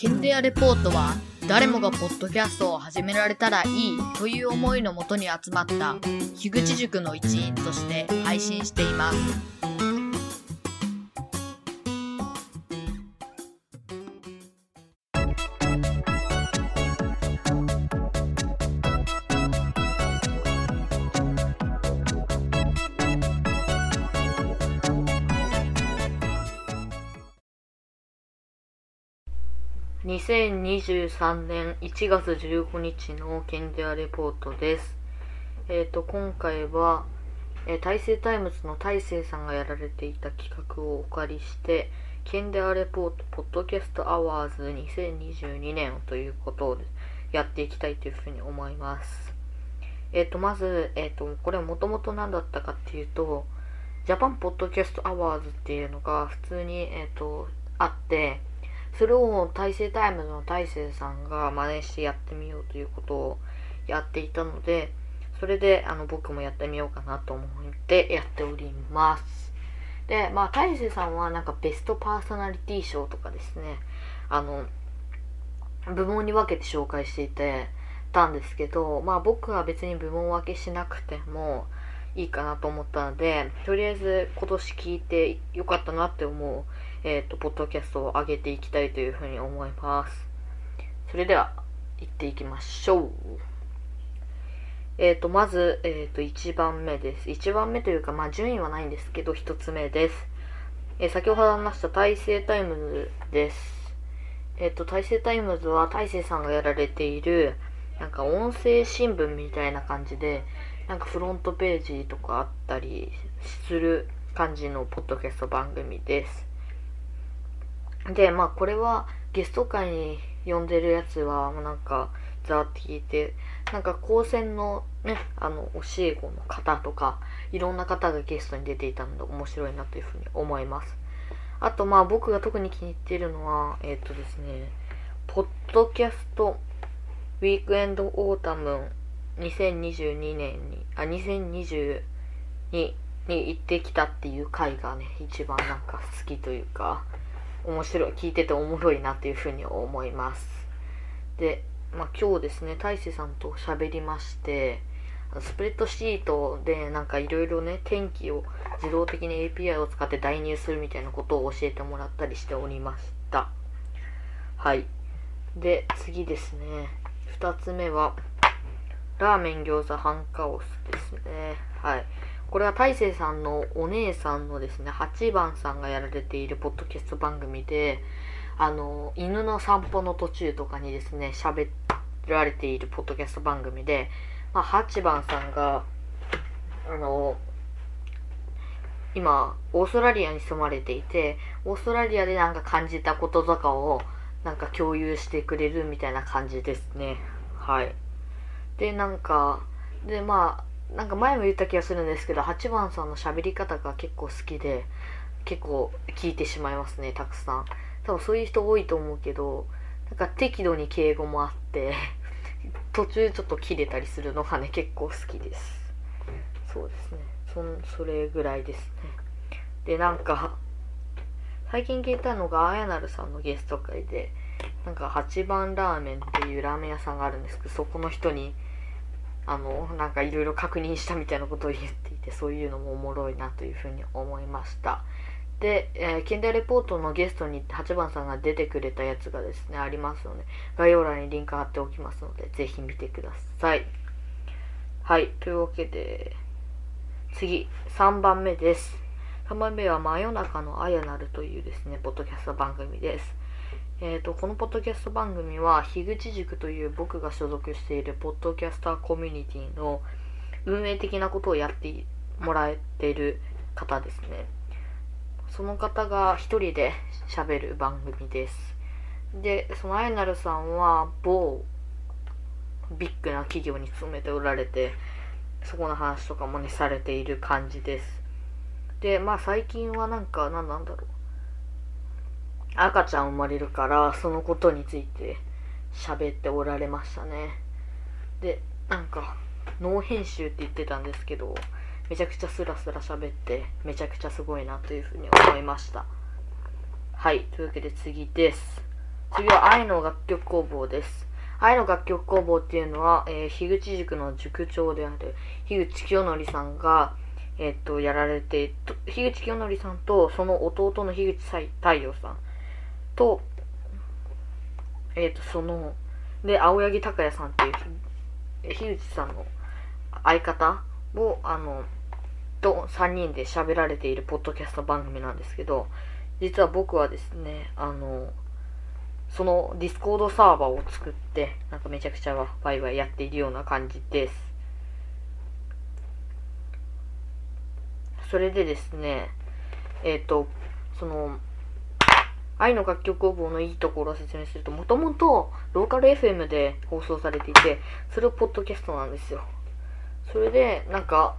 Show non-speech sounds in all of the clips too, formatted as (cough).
ケンデアレポートは誰もがポッドキャストを始められたらいいという思いのもとに集まった樋口塾の一員として配信しています。2023年1月15日の Kendea Report です。えっ、と、今回は、えー大成タイムズの大成さんがやられていた企画をお借りして、 Kendea Report Podcast Awards 2022年ということをやっていきたいというふうに思います。えっ、と、まず、えっ、と、これはもともと何だったかっていうと、 Japan Podcast Awards っていうのが普通に、えっ、と、あって、それを大成タイムの大成さんが真似してやってみようということをやっていたので、それであの僕もやってみようかなと思ってやっております。で、まあ大成さんはなんかベストパーソナリティ賞とかですね、あの、部門に分けて紹介していてたんですけど、まあ僕は別に部門分けしなくてもいいかなと思ったので、とりあえず今年聞いてよかったなって思うえっ、と、ポッドキャストを上げていきたいというふうに思います。それでは、行っていきましょう。えっ、と、まず、えっ、と、1番目です。1番目というか、まあ、順位はないんですけど、1つ目です。えー先ほど話した大成タイムズです。えっ、と、大成タイムズは大成さんがやられている、なんか音声新聞みたいな感じで、なんかフロントページとかあったりする感じのポッドキャスト番組です。で、まあこれはゲスト会に呼んでるやつは、もうなんかざーって聞いて、なんか高専のね、あの、教え子の方とか、いろんな方がゲストに出ていたので面白いなというふうに思います。あとまあ僕が特に気に入っているのは、えっ、とですね、ポッドキャストウィークエンドオータム2022年に、あ、2020に、に行ってきたっていう回がね、一番なんか好きというか、面白い、聞いてておもろいなっていうふうに思います。で、まあ今日ですね、大勢さんと喋りまして、スプレッドシートでなんかいろいろね、天気を自動的に API を使って代入するみたいなことを教えてもらったりしておりました。はい。で、次ですね。二つ目は、ラーメン餃子ハンカオスですね。はい。これは大勢さんのお姉さんのですね、8番さんがやられているポッドキャスト番組で、あの、犬の散歩の途中とかにですね、喋られているポッドキャスト番組で、まあ、8番さんが、あの、今、オーストラリアに住まれていて、オーストラリアでなんか感じたこととかを、なんか共有してくれるみたいな感じですね。はい。で、なんか、で、まあ、なんか前も言った気がするんですけど、8番さんの喋り方が結構好きで、結構聞いてしまいますね、たくさん。多分そういう人多いと思うけど、なんか適度に敬語もあって、途中ちょっと切れたりするのがね、結構好きです。そうですね。そ、それぐらいですね。で、なんか、最近聞いたのが、あやなるさんのゲスト会で、なんか8番ラーメンっていうラーメン屋さんがあるんですけど、そこの人に、あの、なんかいろいろ確認したみたいなことを言っていて、そういうのもおもろいなというふうに思いました。で、えー、ケンダレポートのゲストに8番さんが出てくれたやつがですね、ありますので、概要欄にリンク貼っておきますので、ぜひ見てください。はい、というわけで、次、3番目です。3番目は、真夜中のあやなるというですね、ポッドキャスト番組です。えっ、と、このポッドキャスト番組は、樋口塾という僕が所属しているポッドキャスターコミュニティの運営的なことをやってもらえている方ですね。その方が一人で喋る番組です。で、そのあやなるさんは某ビッグな企業に勤めておられて、そこの話とかもね、されている感じです。で、まあ最近はなんか、なんなんだろう。赤ちゃん生まれるから、そのことについて喋っておられましたね。で、なんか、ノー編集って言ってたんですけど、めちゃくちゃスラスラ喋って、めちゃくちゃすごいなというふうに思いました。はい、というわけで次です。次は愛の楽曲工房です。愛の楽曲工房っていうのは、えー、樋口塾の塾長である樋口清則さんが、え、っと、やられて、樋口清則さんと、その弟の樋口太陽さんと、えー、と、その、で、青柳高也さんっていう、樋口さんの相方を、あの、と3人で喋られているポッドキャスト番組なんですけど、実は僕はですね、あの、その Discord サーバーを作って、なんかめちゃくちゃワイワイやっているような感じです。それでですね、えっ、ー、と、その、愛の楽曲工房のいいところを説明すると、もともとローカル FM で放送されていて、それをポッドキャストなんですよ。それで、なんか、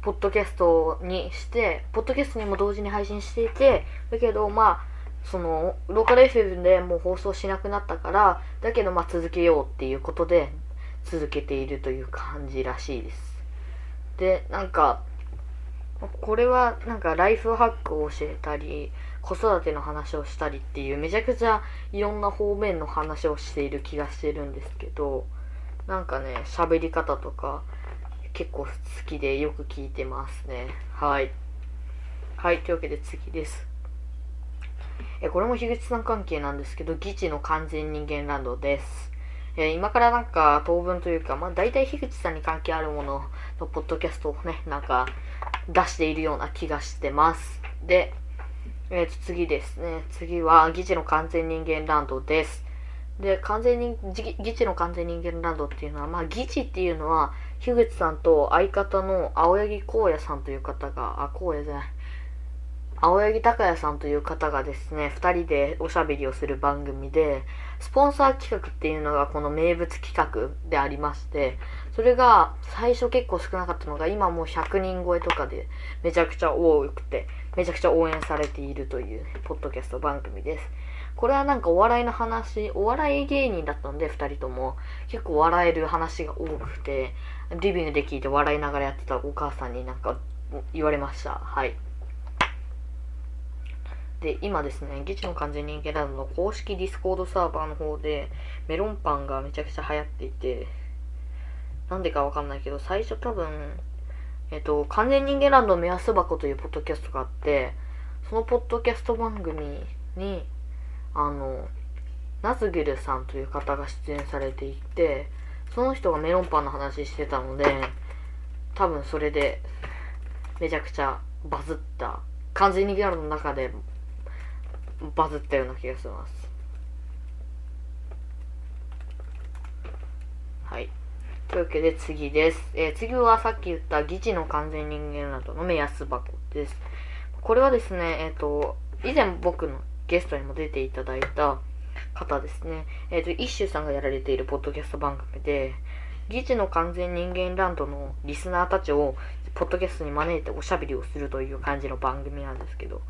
ポッドキャストにして、ポッドキャストにも同時に配信していて、だけど、まあ、その、ローカル FM でもう放送しなくなったから、だけどまあ続けようっていうことで、続けているという感じらしいです。で、なんか、これはなんかライフハックを教えたり、子育ての話をしたりっていうめちゃくちゃいろんな方面の話をしている気がしてるんですけど、なんかね、喋り方とか結構好きでよく聞いてますね。はい。はい、というわけで次です。えこれも樋口さん関係なんですけど、議事の完全人間ランドです。え今からなんか当分というか、まあ大体樋口さんに関係あるもののポッドキャストをね、なんか出しているような気がしてます。で、えー、と次ですね。次は議事の完全人間ランドです。で、完全に、議事の完全人間ランドっていうのは、まあ議事っていうのは、樋口さんと相方の青柳光也さんという方が、あ、光也じゃない。青柳高也さんという方がですね、二人でおしゃべりをする番組で、スポンサー企画っていうのがこの名物企画でありまして、それが最初結構少なかったのが今もう100人超えとかでめちゃくちゃ多くて、めちゃくちゃ応援されているというポッドキャスト番組です。これはなんかお笑いの話、お笑い芸人だったんで二人とも結構笑える話が多くて、リビングで聞いて笑いながらやってたお母さんになんか言われました。はい。で、今ですね、議事の完全人間ランドの公式 Discord サーバーの方で、メロンパンがめちゃくちゃ流行っていて、なんでかわかんないけど、最初多分、えっと、完全人間ランド目安箱というポッドキャストがあって、そのポッドキャスト番組に、あの、ナズゲルさんという方が出演されていて、その人がメロンパンの話してたので、多分それで、めちゃくちゃバズった、完全人間ランドの中でバズったような気がします。はい。というわけで次です。えー、次はさっき言った議事の完全人間ランドの目安箱です。これはですね、えっ、ー、と、以前僕のゲストにも出ていただいた方ですね。えっ、ー、と、イッシュさんがやられているポッドキャスト番組で、議事の完全人間ランドのリスナーたちをポッドキャストに招いておしゃべりをするという感じの番組なんですけど、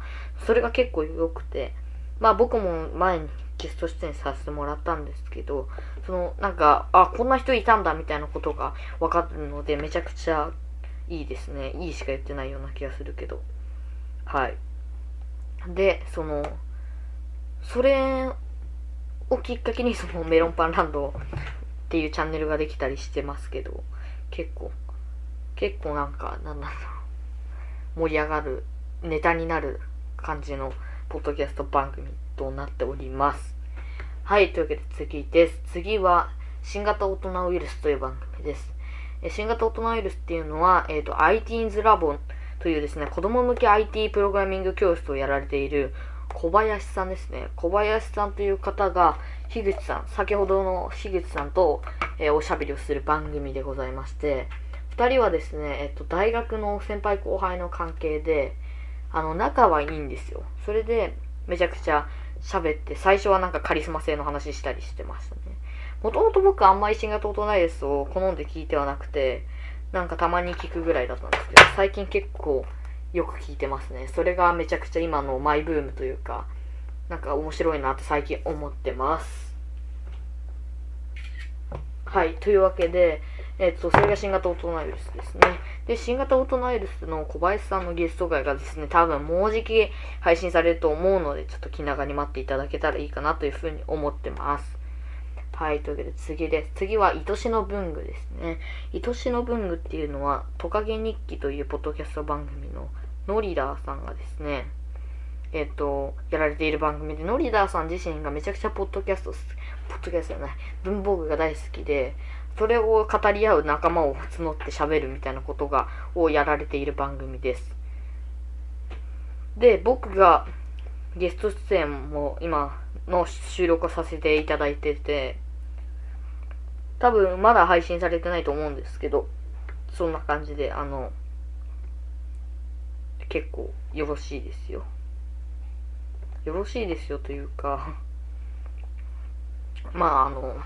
それが結構良くて、まあ僕も前にゲスト出演させてもらったんですけど、そのなんか、あ、こんな人いたんだみたいなことが分かるので、めちゃくちゃいいですね。いいしか言ってないような気がするけど。はい。で、その、それをきっかけにそのメロンパンランドっていうチャンネルができたりしてますけど、結構、結構なんか、なんだろう、盛り上がる、ネタになる感じのポッドキャスト番組となっております。はい、というわけで次です。次は、新型大人ウイルスという番組です。新型大人ウイルスっていうのは、えっ、ー、と、IT's ラボというですね、子供向け IT プログラミング教室をやられている小林さんですね。小林さんという方が、樋口さん、先ほどの樋口さんと、えー、おしゃべりをする番組でございまして、二人はですね、えっ、と、大学の先輩後輩の関係で、あの、仲はいいんですよ。それで、めちゃくちゃ喋って、最初はなんかカリスマ性の話したりしてましたね。もともと僕あんまり新型大人エスを好んで聞いてはなくて、なんかたまに聞くぐらいだったんですけど、最近結構よく聞いてますね。それがめちゃくちゃ今のマイブームというか、なんか面白いなって最近思ってます。はい、というわけで、えっと、それが新型オートナウイルスですね。で、新型オートナウイルスの小林さんのゲスト会がですね、多分もうじき配信されると思うので、ちょっと気長に待っていただけたらいいかなというふうに思ってます。はい、というわけで次です。次は、愛しの文具ですね。愛しの文具っていうのは、トカゲ日記というポッドキャスト番組のノリダーさんがですね、えっ、と、やられている番組で、ノリダーさん自身がめちゃくちゃポッドキャスト、ポッドキャストじゃない、文房具が大好きで、それを語り合う仲間を募って喋るみたいなことが、をやられている番組です。で、僕がゲスト出演も今の収録をさせていただいてて、多分まだ配信されてないと思うんですけど、そんな感じで、あの、結構よろしいですよ。よろしいですよというか (laughs) まああの、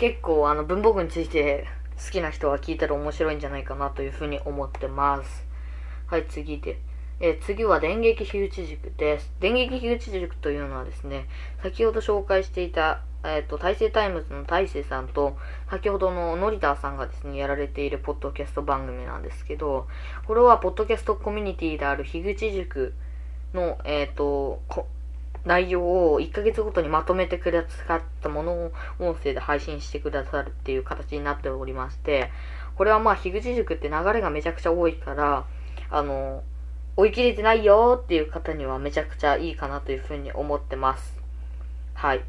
結構あの文房具について好きな人は聞いたら面白いんじゃないかなというふうに思ってます。はい、次で。えー、次は電撃火打ち塾です。電撃火打ち塾というのはですね、先ほど紹介していた、えっ、ー、と、大成タイムズの大成さんと、先ほどのノリダーさんがですね、やられているポッドキャスト番組なんですけど、これはポッドキャストコミュニティである樋口塾の、えっ、ー、と、内容を1ヶ月ごとにまとめてくださったものを音声で配信してくださるっていう形になっておりまして、これはまあ、樋口塾って流れがめちゃくちゃ多いから、あの、追い切れてないよっていう方にはめちゃくちゃいいかなというふうに思ってます。はい。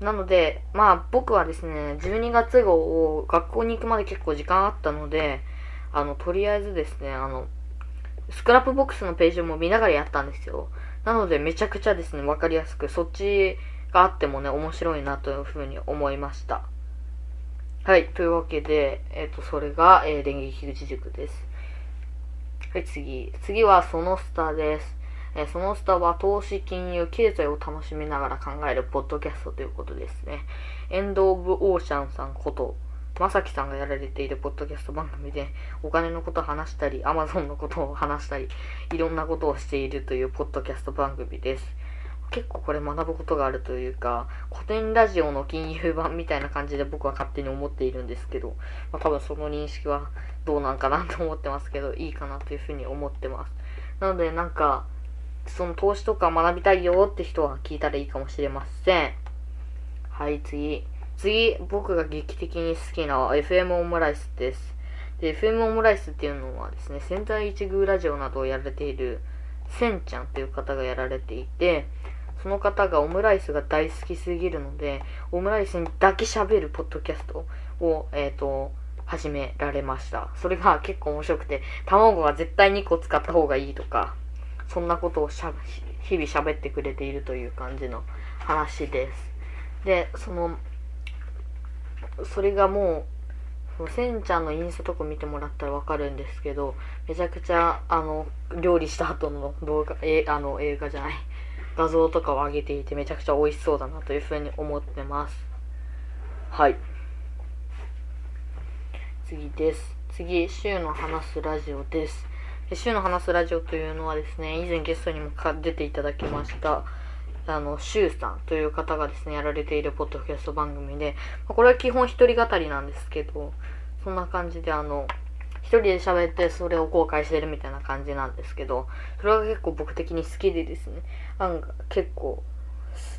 なので、まあ僕はですね、12月号を学校に行くまで結構時間あったので、あの、とりあえずですね、あの、 Scrapbox のページも見ながらやったんですよ。なのでめちゃくちゃですね、わかりやすく、そっちがあってもね、面白いなというふうに思いました。はい、というわけで、えっ、ー、と、それが、えー、電撃口塾です。はい、次。次はそのスターです。えー、そのスターは投資、金融、経済を楽しみながら考えるポッドキャストということですね。 End of Ocean さんこと、まさきさんがやられているポッドキャスト番組で、お金のことを話したり、アマゾンのことを話したり、いろんなことをしているというポッドキャスト番組です。結構これ学ぶことがあるというか、古典ラジオの金融版みたいな感じで僕は勝手に思っているんですけど、まあ、多分その認識はどうなんかなと思ってますけど、いいかなというふうに思ってます。なのでなんか、その投資とか学びたいよって人は聞いたらいいかもしれません。はい、次。次、僕が劇的に好きな FM オムライスです。で、FM オムライスっていうのはですね、仙台一宮ラジオなどをやられている、せんちゃんという方がやられていて、その方がオムライスが大好きすぎるので、オムライスにだけ喋るポッドキャストを、えっ、ー、と、始められました。それが結構面白くて、卵が絶対2個使った方がいいとか、そんなことをしゃ日々喋ってくれているという感じの話です。で、そのそれがもう、せんちゃんのインスタとか見てもらったらわかるんですけど、めちゃくちゃ、あの、料理した後の動画、え、あの、映画じゃない、画像とかを上げていてめちゃくちゃ美味しそうだなというふうに思ってます。はい。次です。次、週の話すラジオです。週の話すラジオというのはですね、以前ゲストにも出ていただきました、あの、シュウさんという方がですね、やられているポッドキャスト番組でま、これは基本一人語りなんですけど、そんな感じであの、一人で喋ってそれを公開してるみたいな感じなんですけど、それが結構僕的に好きでですね、案が結構、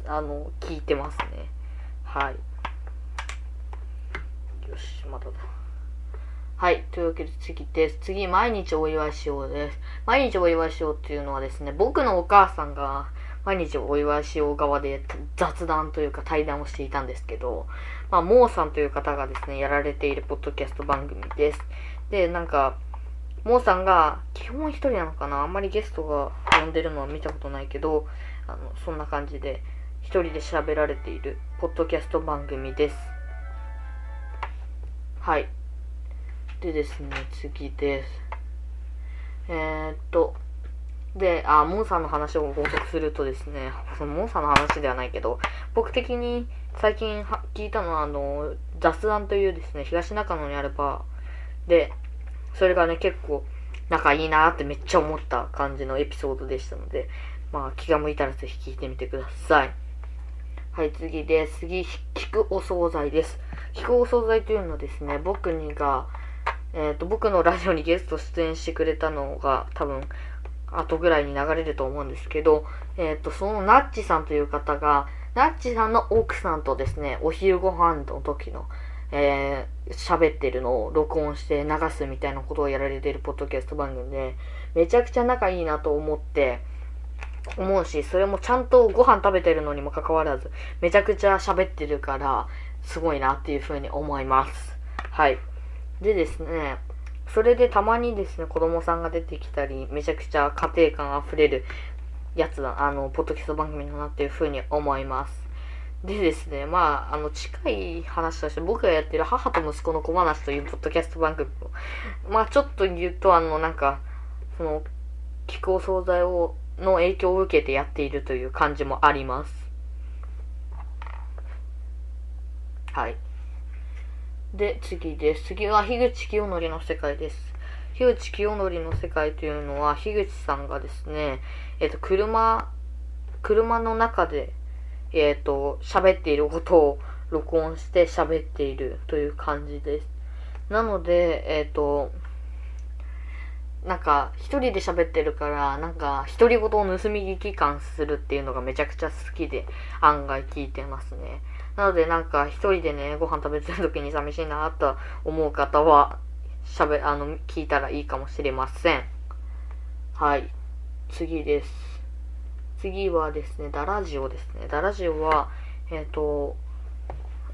あの、聞いてますね。はい。よし、まただ。はい。というわけで次です。次、毎日お祝いしようです。毎日お祝いしようっていうのはですね、僕のお母さんが、毎日お祝いしよう側で雑談というか対談をしていたんですけど、まあ、モーさんという方がですね、やられているポッドキャスト番組です。で、なんか、モーさんが、基本一人なのかな？あんまりゲストが呼んでるのは見たことないけど、あの、そんな感じで、一人で喋られている、ポッドキャスト番組です。はい。でですね、次です。えー、っと、で、あ、モンさんの話を報告するとですね、そのモンさんの話ではないけど、僕的に最近聞いたのは、あの、雑談というですね、東中野にあるバーで、それがね、結構仲いいなってめっちゃ思った感じのエピソードでしたので、まあ気が向いたらぜひ聞いてみてください。はい、次です。次、聞くお惣菜です。気候素材というのはですね、僕にが、えっ、と、僕のラジオにゲスト出演してくれたのが多分、後ぐらいに流れると思うんですけど、えっ、と、そのナッチさんという方が、ナッチさんの奥さんとですね、お昼ご飯の時の、えー、喋ってるのを録音して流すみたいなことをやられてるポッドキャスト番組で、めちゃくちゃ仲いいなと思って、思うし、それもちゃんとご飯食べてるのにもかかわらず、めちゃくちゃ喋ってるから、すごいなっていうふうに思います。はい。でですね、それでたまにですね、子供さんが出てきたり、めちゃくちゃ家庭感あふれるやつだ、あの、ポッドキャスト番組だなっていうふうに思います。でですね、まあ、あの、近い話として、僕がやってる母と息子の小話というポッドキャスト番組を、まあ、ちょっと言うと、あの、なんか、その、気候惣菜を、の影響を受けてやっているという感じもあります。はい。で、次です。次は、樋口清則の世界です。樋口清則の世界というのは、樋口さんがですね、えっ、と、車、車の中で、えっ、と、喋っていることを録音して喋っているという感じです。なので、えっ、と、なんか、一人で喋ってるから、なんか、独り言を盗み聞き感するっていうのがめちゃくちゃ好きで、案外聞いてますね。なので、なんか、一人でね、ご飯食べてる時に寂しいなと思う方は、喋、あの、聞いたらいいかもしれません。はい。次です。次はですね、ダラジオですね。ダラジオは、えっ、ー、と、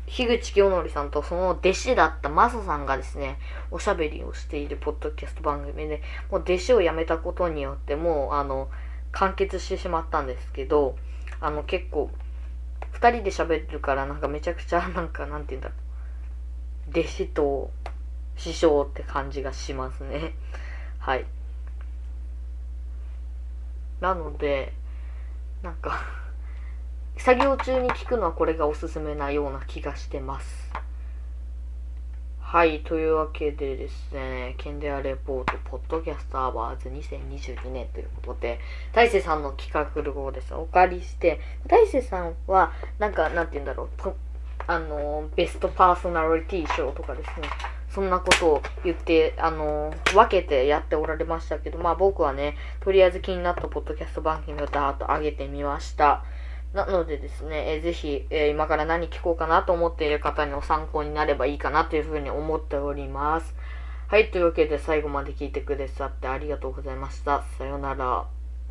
樋口清則さんとその弟子だったマサさんがですね、おしゃべりをしているポッドキャスト番組で、もう弟子を辞めたことによって、もう、あの、完結してしまったんですけど、あの、結構、2人で喋ってるから、なんかめちゃくちゃ、なんか、なんて言うんだろう。弟子と師匠って感じがしますね。(laughs) はい。なので、なんか作業中に聞くのはこれがおすすめなような気がしてます。はい、というわけでですね、ケンデアレポート、ポッドキャストアワーズ2022年ということで、大勢さんの企画をですね、お借りして、大勢さんは、なんか、なんて言うんだろう、あの、ベストパーソナリティ賞とかですね、そんなことを言って、あの、分けてやっておられましたけど、まあ僕はね、とりあえず気になったポッドキャスト番組をダーッと上げてみました。なのでですね、えー、ぜひ、えー、今から何聞こうかなと思っている方の参考になればいいかなというふうに思っております。はい、というわけで最後まで聞いてくださってありがとうございました。さようなら。